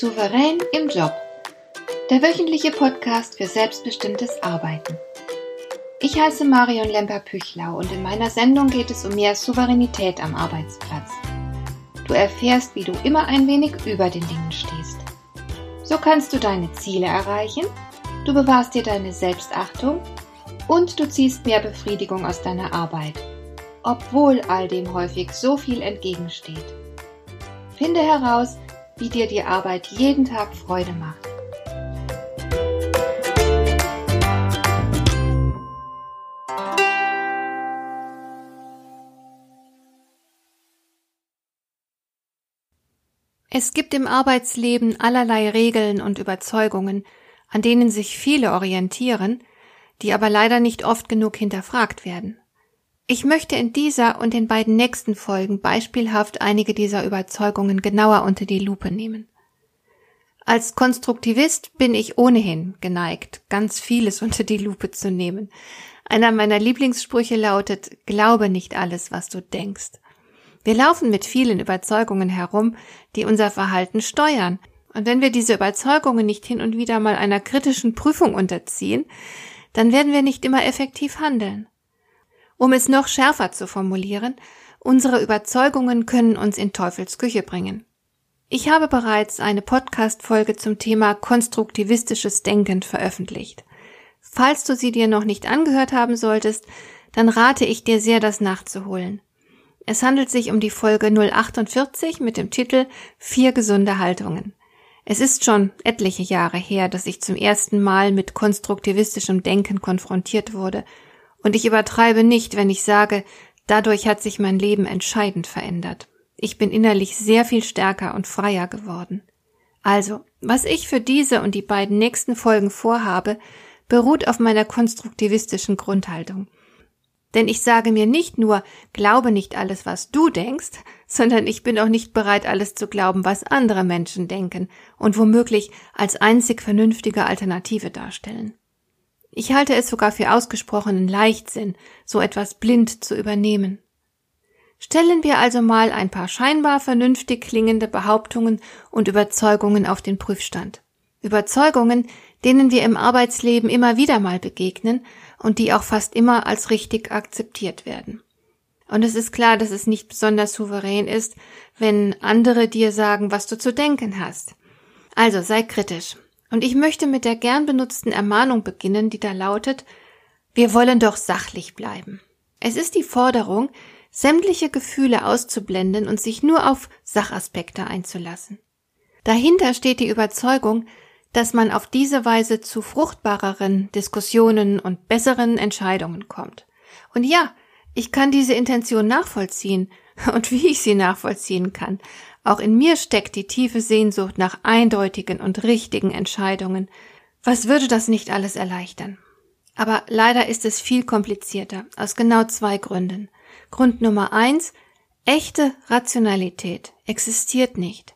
Souverän im Job. Der wöchentliche Podcast für selbstbestimmtes Arbeiten. Ich heiße Marion Lemper-Püchlau und in meiner Sendung geht es um mehr Souveränität am Arbeitsplatz. Du erfährst, wie du immer ein wenig über den Dingen stehst. So kannst du deine Ziele erreichen, du bewahrst dir deine Selbstachtung und du ziehst mehr Befriedigung aus deiner Arbeit, obwohl all dem häufig so viel entgegensteht. Finde heraus, wie dir die Arbeit jeden Tag Freude macht. Es gibt im Arbeitsleben allerlei Regeln und Überzeugungen, an denen sich viele orientieren, die aber leider nicht oft genug hinterfragt werden. Ich möchte in dieser und den beiden nächsten Folgen beispielhaft einige dieser Überzeugungen genauer unter die Lupe nehmen. Als Konstruktivist bin ich ohnehin geneigt, ganz vieles unter die Lupe zu nehmen. Einer meiner Lieblingssprüche lautet, glaube nicht alles, was du denkst. Wir laufen mit vielen Überzeugungen herum, die unser Verhalten steuern. Und wenn wir diese Überzeugungen nicht hin und wieder mal einer kritischen Prüfung unterziehen, dann werden wir nicht immer effektiv handeln. Um es noch schärfer zu formulieren, unsere Überzeugungen können uns in Teufels Küche bringen. Ich habe bereits eine Podcast-Folge zum Thema konstruktivistisches Denken veröffentlicht. Falls du sie dir noch nicht angehört haben solltest, dann rate ich dir sehr, das nachzuholen. Es handelt sich um die Folge 048 mit dem Titel Vier gesunde Haltungen. Es ist schon etliche Jahre her, dass ich zum ersten Mal mit konstruktivistischem Denken konfrontiert wurde und ich übertreibe nicht, wenn ich sage, dadurch hat sich mein Leben entscheidend verändert. Ich bin innerlich sehr viel stärker und freier geworden. Also, was ich für diese und die beiden nächsten Folgen vorhabe, beruht auf meiner konstruktivistischen Grundhaltung. Denn ich sage mir nicht nur, glaube nicht alles, was du denkst, sondern ich bin auch nicht bereit, alles zu glauben, was andere Menschen denken und womöglich als einzig vernünftige Alternative darstellen. Ich halte es sogar für ausgesprochenen Leichtsinn, so etwas blind zu übernehmen. Stellen wir also mal ein paar scheinbar vernünftig klingende Behauptungen und Überzeugungen auf den Prüfstand. Überzeugungen, denen wir im Arbeitsleben immer wieder mal begegnen und die auch fast immer als richtig akzeptiert werden. Und es ist klar, dass es nicht besonders souverän ist, wenn andere dir sagen, was du zu denken hast. Also sei kritisch. Und ich möchte mit der gern benutzten Ermahnung beginnen, die da lautet, wir wollen doch sachlich bleiben. Es ist die Forderung, sämtliche Gefühle auszublenden und sich nur auf Sachaspekte einzulassen. Dahinter steht die Überzeugung, dass man auf diese Weise zu fruchtbareren Diskussionen und besseren Entscheidungen kommt. Und ja, ich kann diese Intention nachvollziehen und wie ich sie nachvollziehen kann, auch in mir steckt die tiefe Sehnsucht nach eindeutigen und richtigen Entscheidungen. Was würde das nicht alles erleichtern? Aber leider ist es viel komplizierter, aus genau zwei Gründen. Grund Nummer eins, echte Rationalität existiert nicht.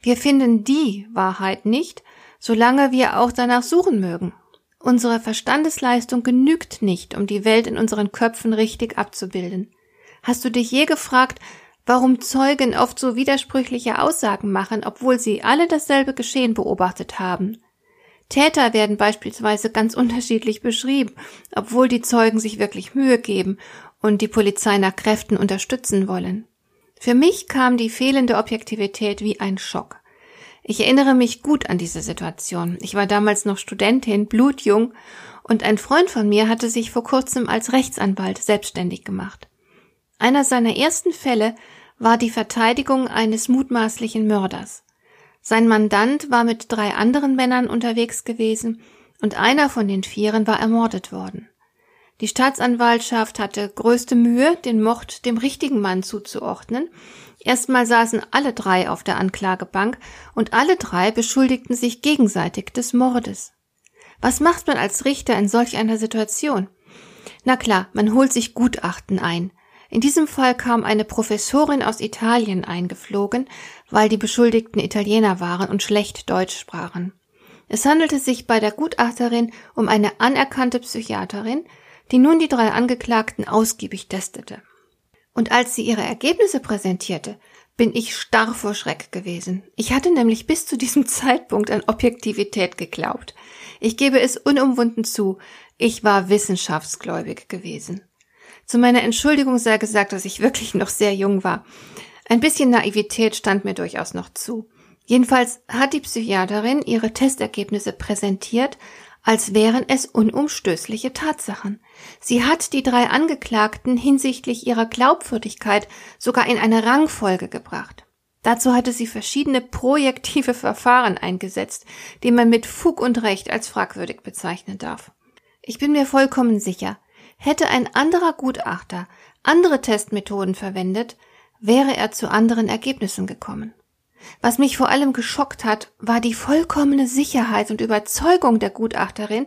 Wir finden die Wahrheit nicht, solange wir auch danach suchen mögen. Unsere Verstandesleistung genügt nicht, um die Welt in unseren Köpfen richtig abzubilden. Hast du dich je gefragt, warum Zeugen oft so widersprüchliche Aussagen machen, obwohl sie alle dasselbe Geschehen beobachtet haben. Täter werden beispielsweise ganz unterschiedlich beschrieben, obwohl die Zeugen sich wirklich Mühe geben und die Polizei nach Kräften unterstützen wollen. Für mich kam die fehlende Objektivität wie ein Schock. Ich erinnere mich gut an diese Situation. Ich war damals noch Studentin, blutjung, und ein Freund von mir hatte sich vor kurzem als Rechtsanwalt selbstständig gemacht. Einer seiner ersten Fälle war die Verteidigung eines mutmaßlichen Mörders. Sein Mandant war mit drei anderen Männern unterwegs gewesen und einer von den Vieren war ermordet worden. Die Staatsanwaltschaft hatte größte Mühe, den Mord dem richtigen Mann zuzuordnen. Erstmal saßen alle drei auf der Anklagebank und alle drei beschuldigten sich gegenseitig des Mordes. Was macht man als Richter in solch einer Situation? Na klar, man holt sich Gutachten ein. In diesem Fall kam eine Professorin aus Italien eingeflogen, weil die Beschuldigten Italiener waren und schlecht Deutsch sprachen. Es handelte sich bei der Gutachterin um eine anerkannte Psychiaterin, die nun die drei Angeklagten ausgiebig testete. Und als sie ihre Ergebnisse präsentierte, bin ich starr vor Schreck gewesen. Ich hatte nämlich bis zu diesem Zeitpunkt an Objektivität geglaubt. Ich gebe es unumwunden zu, ich war wissenschaftsgläubig gewesen. Zu meiner Entschuldigung sei gesagt, dass ich wirklich noch sehr jung war. Ein bisschen Naivität stand mir durchaus noch zu. Jedenfalls hat die Psychiaterin ihre Testergebnisse präsentiert, als wären es unumstößliche Tatsachen. Sie hat die drei Angeklagten hinsichtlich ihrer Glaubwürdigkeit sogar in eine Rangfolge gebracht. Dazu hatte sie verschiedene projektive Verfahren eingesetzt, die man mit Fug und Recht als fragwürdig bezeichnen darf. Ich bin mir vollkommen sicher, hätte ein anderer Gutachter andere Testmethoden verwendet, wäre er zu anderen Ergebnissen gekommen. Was mich vor allem geschockt hat, war die vollkommene Sicherheit und Überzeugung der Gutachterin,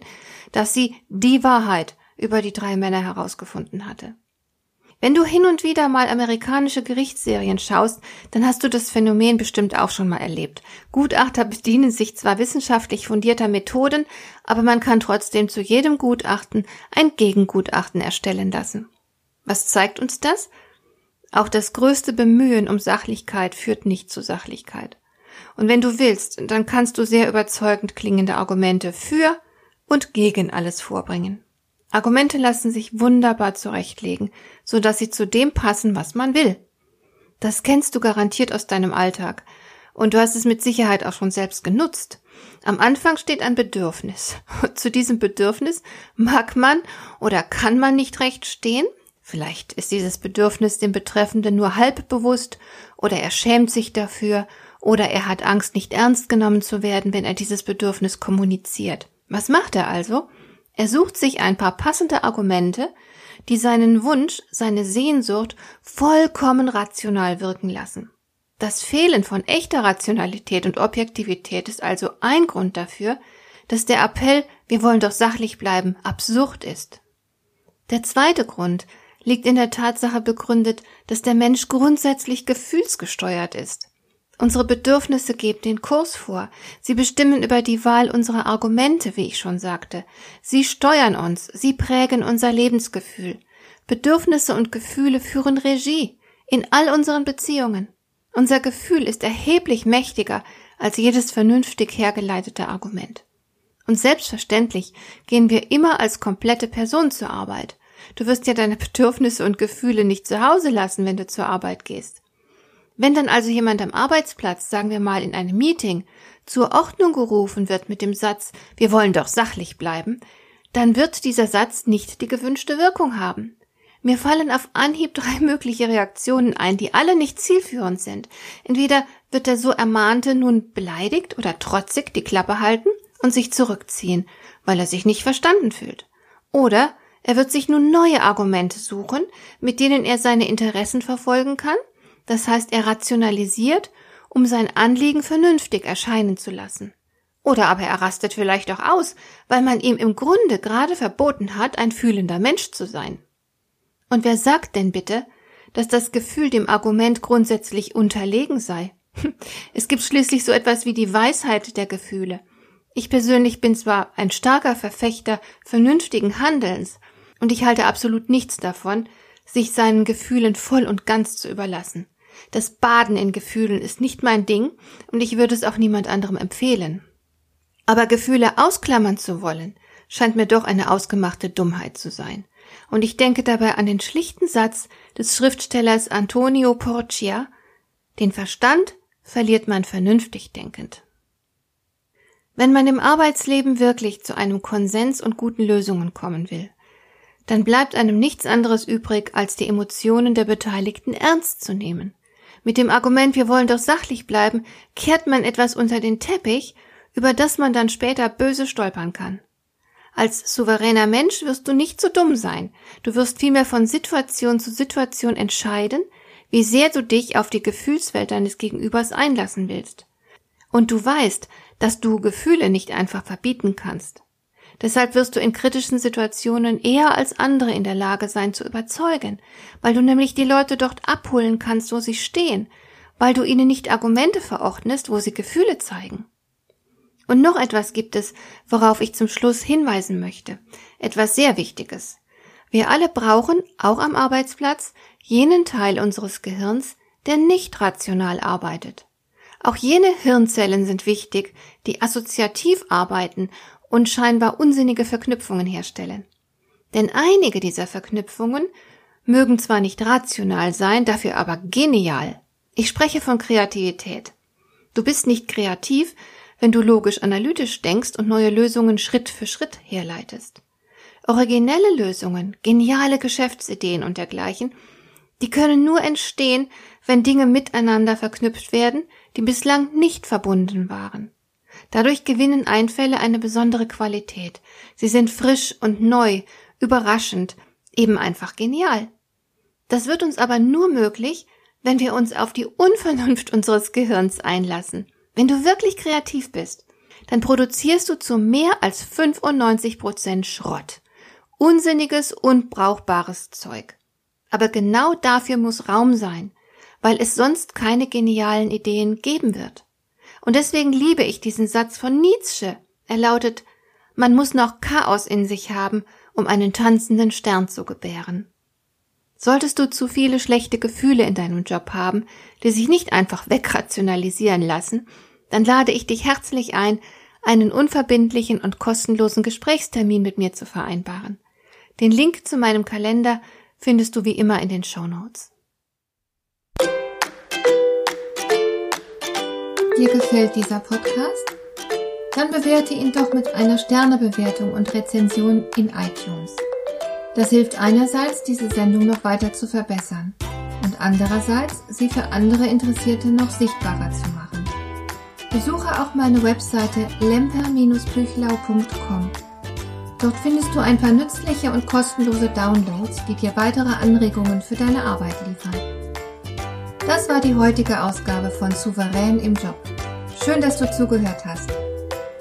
dass sie die Wahrheit über die drei Männer herausgefunden hatte. Wenn du hin und wieder mal amerikanische Gerichtsserien schaust, dann hast du das Phänomen bestimmt auch schon mal erlebt. Gutachter bedienen sich zwar wissenschaftlich fundierter Methoden, aber man kann trotzdem zu jedem Gutachten ein Gegengutachten erstellen lassen. Was zeigt uns das? Auch das größte Bemühen um Sachlichkeit führt nicht zu Sachlichkeit. Und wenn du willst, dann kannst du sehr überzeugend klingende Argumente für und gegen alles vorbringen. Argumente lassen sich wunderbar zurechtlegen, so dass sie zu dem passen, was man will. Das kennst du garantiert aus deinem Alltag. Und du hast es mit Sicherheit auch schon selbst genutzt. Am Anfang steht ein Bedürfnis. Und zu diesem Bedürfnis mag man oder kann man nicht recht stehen. Vielleicht ist dieses Bedürfnis dem Betreffenden nur halb bewusst oder er schämt sich dafür oder er hat Angst, nicht ernst genommen zu werden, wenn er dieses Bedürfnis kommuniziert. Was macht er also? Er sucht sich ein paar passende Argumente, die seinen Wunsch, seine Sehnsucht vollkommen rational wirken lassen. Das Fehlen von echter Rationalität und Objektivität ist also ein Grund dafür, dass der Appell Wir wollen doch sachlich bleiben absurd ist. Der zweite Grund liegt in der Tatsache begründet, dass der Mensch grundsätzlich gefühlsgesteuert ist. Unsere Bedürfnisse geben den Kurs vor. Sie bestimmen über die Wahl unserer Argumente, wie ich schon sagte. Sie steuern uns, sie prägen unser Lebensgefühl. Bedürfnisse und Gefühle führen Regie in all unseren Beziehungen. Unser Gefühl ist erheblich mächtiger als jedes vernünftig hergeleitete Argument. Und selbstverständlich gehen wir immer als komplette Person zur Arbeit. Du wirst ja deine Bedürfnisse und Gefühle nicht zu Hause lassen, wenn du zur Arbeit gehst. Wenn dann also jemand am Arbeitsplatz, sagen wir mal in einem Meeting, zur Ordnung gerufen wird mit dem Satz, wir wollen doch sachlich bleiben, dann wird dieser Satz nicht die gewünschte Wirkung haben. Mir fallen auf Anhieb drei mögliche Reaktionen ein, die alle nicht zielführend sind. Entweder wird der so Ermahnte nun beleidigt oder trotzig die Klappe halten und sich zurückziehen, weil er sich nicht verstanden fühlt. Oder er wird sich nun neue Argumente suchen, mit denen er seine Interessen verfolgen kann das heißt, er rationalisiert, um sein Anliegen vernünftig erscheinen zu lassen. Oder aber er rastet vielleicht auch aus, weil man ihm im Grunde gerade verboten hat, ein fühlender Mensch zu sein. Und wer sagt denn bitte, dass das Gefühl dem Argument grundsätzlich unterlegen sei? Es gibt schließlich so etwas wie die Weisheit der Gefühle. Ich persönlich bin zwar ein starker Verfechter vernünftigen Handelns, und ich halte absolut nichts davon, sich seinen Gefühlen voll und ganz zu überlassen. Das Baden in Gefühlen ist nicht mein Ding und ich würde es auch niemand anderem empfehlen. Aber Gefühle ausklammern zu wollen, scheint mir doch eine ausgemachte Dummheit zu sein. Und ich denke dabei an den schlichten Satz des Schriftstellers Antonio Porcia, den Verstand verliert man vernünftig denkend. Wenn man im Arbeitsleben wirklich zu einem Konsens und guten Lösungen kommen will, dann bleibt einem nichts anderes übrig, als die Emotionen der Beteiligten ernst zu nehmen mit dem Argument, wir wollen doch sachlich bleiben, kehrt man etwas unter den Teppich, über das man dann später böse stolpern kann. Als souveräner Mensch wirst du nicht so dumm sein. Du wirst vielmehr von Situation zu Situation entscheiden, wie sehr du dich auf die Gefühlswelt deines Gegenübers einlassen willst. Und du weißt, dass du Gefühle nicht einfach verbieten kannst. Deshalb wirst du in kritischen Situationen eher als andere in der Lage sein zu überzeugen, weil du nämlich die Leute dort abholen kannst, wo sie stehen, weil du ihnen nicht Argumente verordnest, wo sie Gefühle zeigen. Und noch etwas gibt es, worauf ich zum Schluss hinweisen möchte. Etwas sehr Wichtiges. Wir alle brauchen, auch am Arbeitsplatz, jenen Teil unseres Gehirns, der nicht rational arbeitet. Auch jene Hirnzellen sind wichtig, die assoziativ arbeiten und scheinbar unsinnige Verknüpfungen herstellen. Denn einige dieser Verknüpfungen mögen zwar nicht rational sein, dafür aber genial. Ich spreche von Kreativität. Du bist nicht kreativ, wenn du logisch-analytisch denkst und neue Lösungen Schritt für Schritt herleitest. Originelle Lösungen, geniale Geschäftsideen und dergleichen, die können nur entstehen, wenn Dinge miteinander verknüpft werden, die bislang nicht verbunden waren. Dadurch gewinnen Einfälle eine besondere Qualität. Sie sind frisch und neu, überraschend, eben einfach genial. Das wird uns aber nur möglich, wenn wir uns auf die Unvernunft unseres Gehirns einlassen. Wenn du wirklich kreativ bist, dann produzierst du zu mehr als 95 Prozent Schrott. Unsinniges, unbrauchbares Zeug. Aber genau dafür muss Raum sein, weil es sonst keine genialen Ideen geben wird. Und deswegen liebe ich diesen Satz von Nietzsche. Er lautet, man muss noch Chaos in sich haben, um einen tanzenden Stern zu gebären. Solltest du zu viele schlechte Gefühle in deinem Job haben, die sich nicht einfach wegrationalisieren lassen, dann lade ich dich herzlich ein, einen unverbindlichen und kostenlosen Gesprächstermin mit mir zu vereinbaren. Den Link zu meinem Kalender findest du wie immer in den Show Notes. Dir gefällt dieser Podcast? Dann bewerte ihn doch mit einer Sternebewertung und Rezension in iTunes. Das hilft einerseits, diese Sendung noch weiter zu verbessern und andererseits, sie für andere Interessierte noch sichtbarer zu machen. Besuche auch meine Webseite lemper-büchlau.com. Dort findest du ein paar nützliche und kostenlose Downloads, die dir weitere Anregungen für deine Arbeit liefern. Das war die heutige Ausgabe von Souverän im Job. Schön, dass du zugehört hast.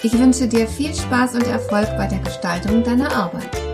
Ich wünsche dir viel Spaß und Erfolg bei der Gestaltung deiner Arbeit.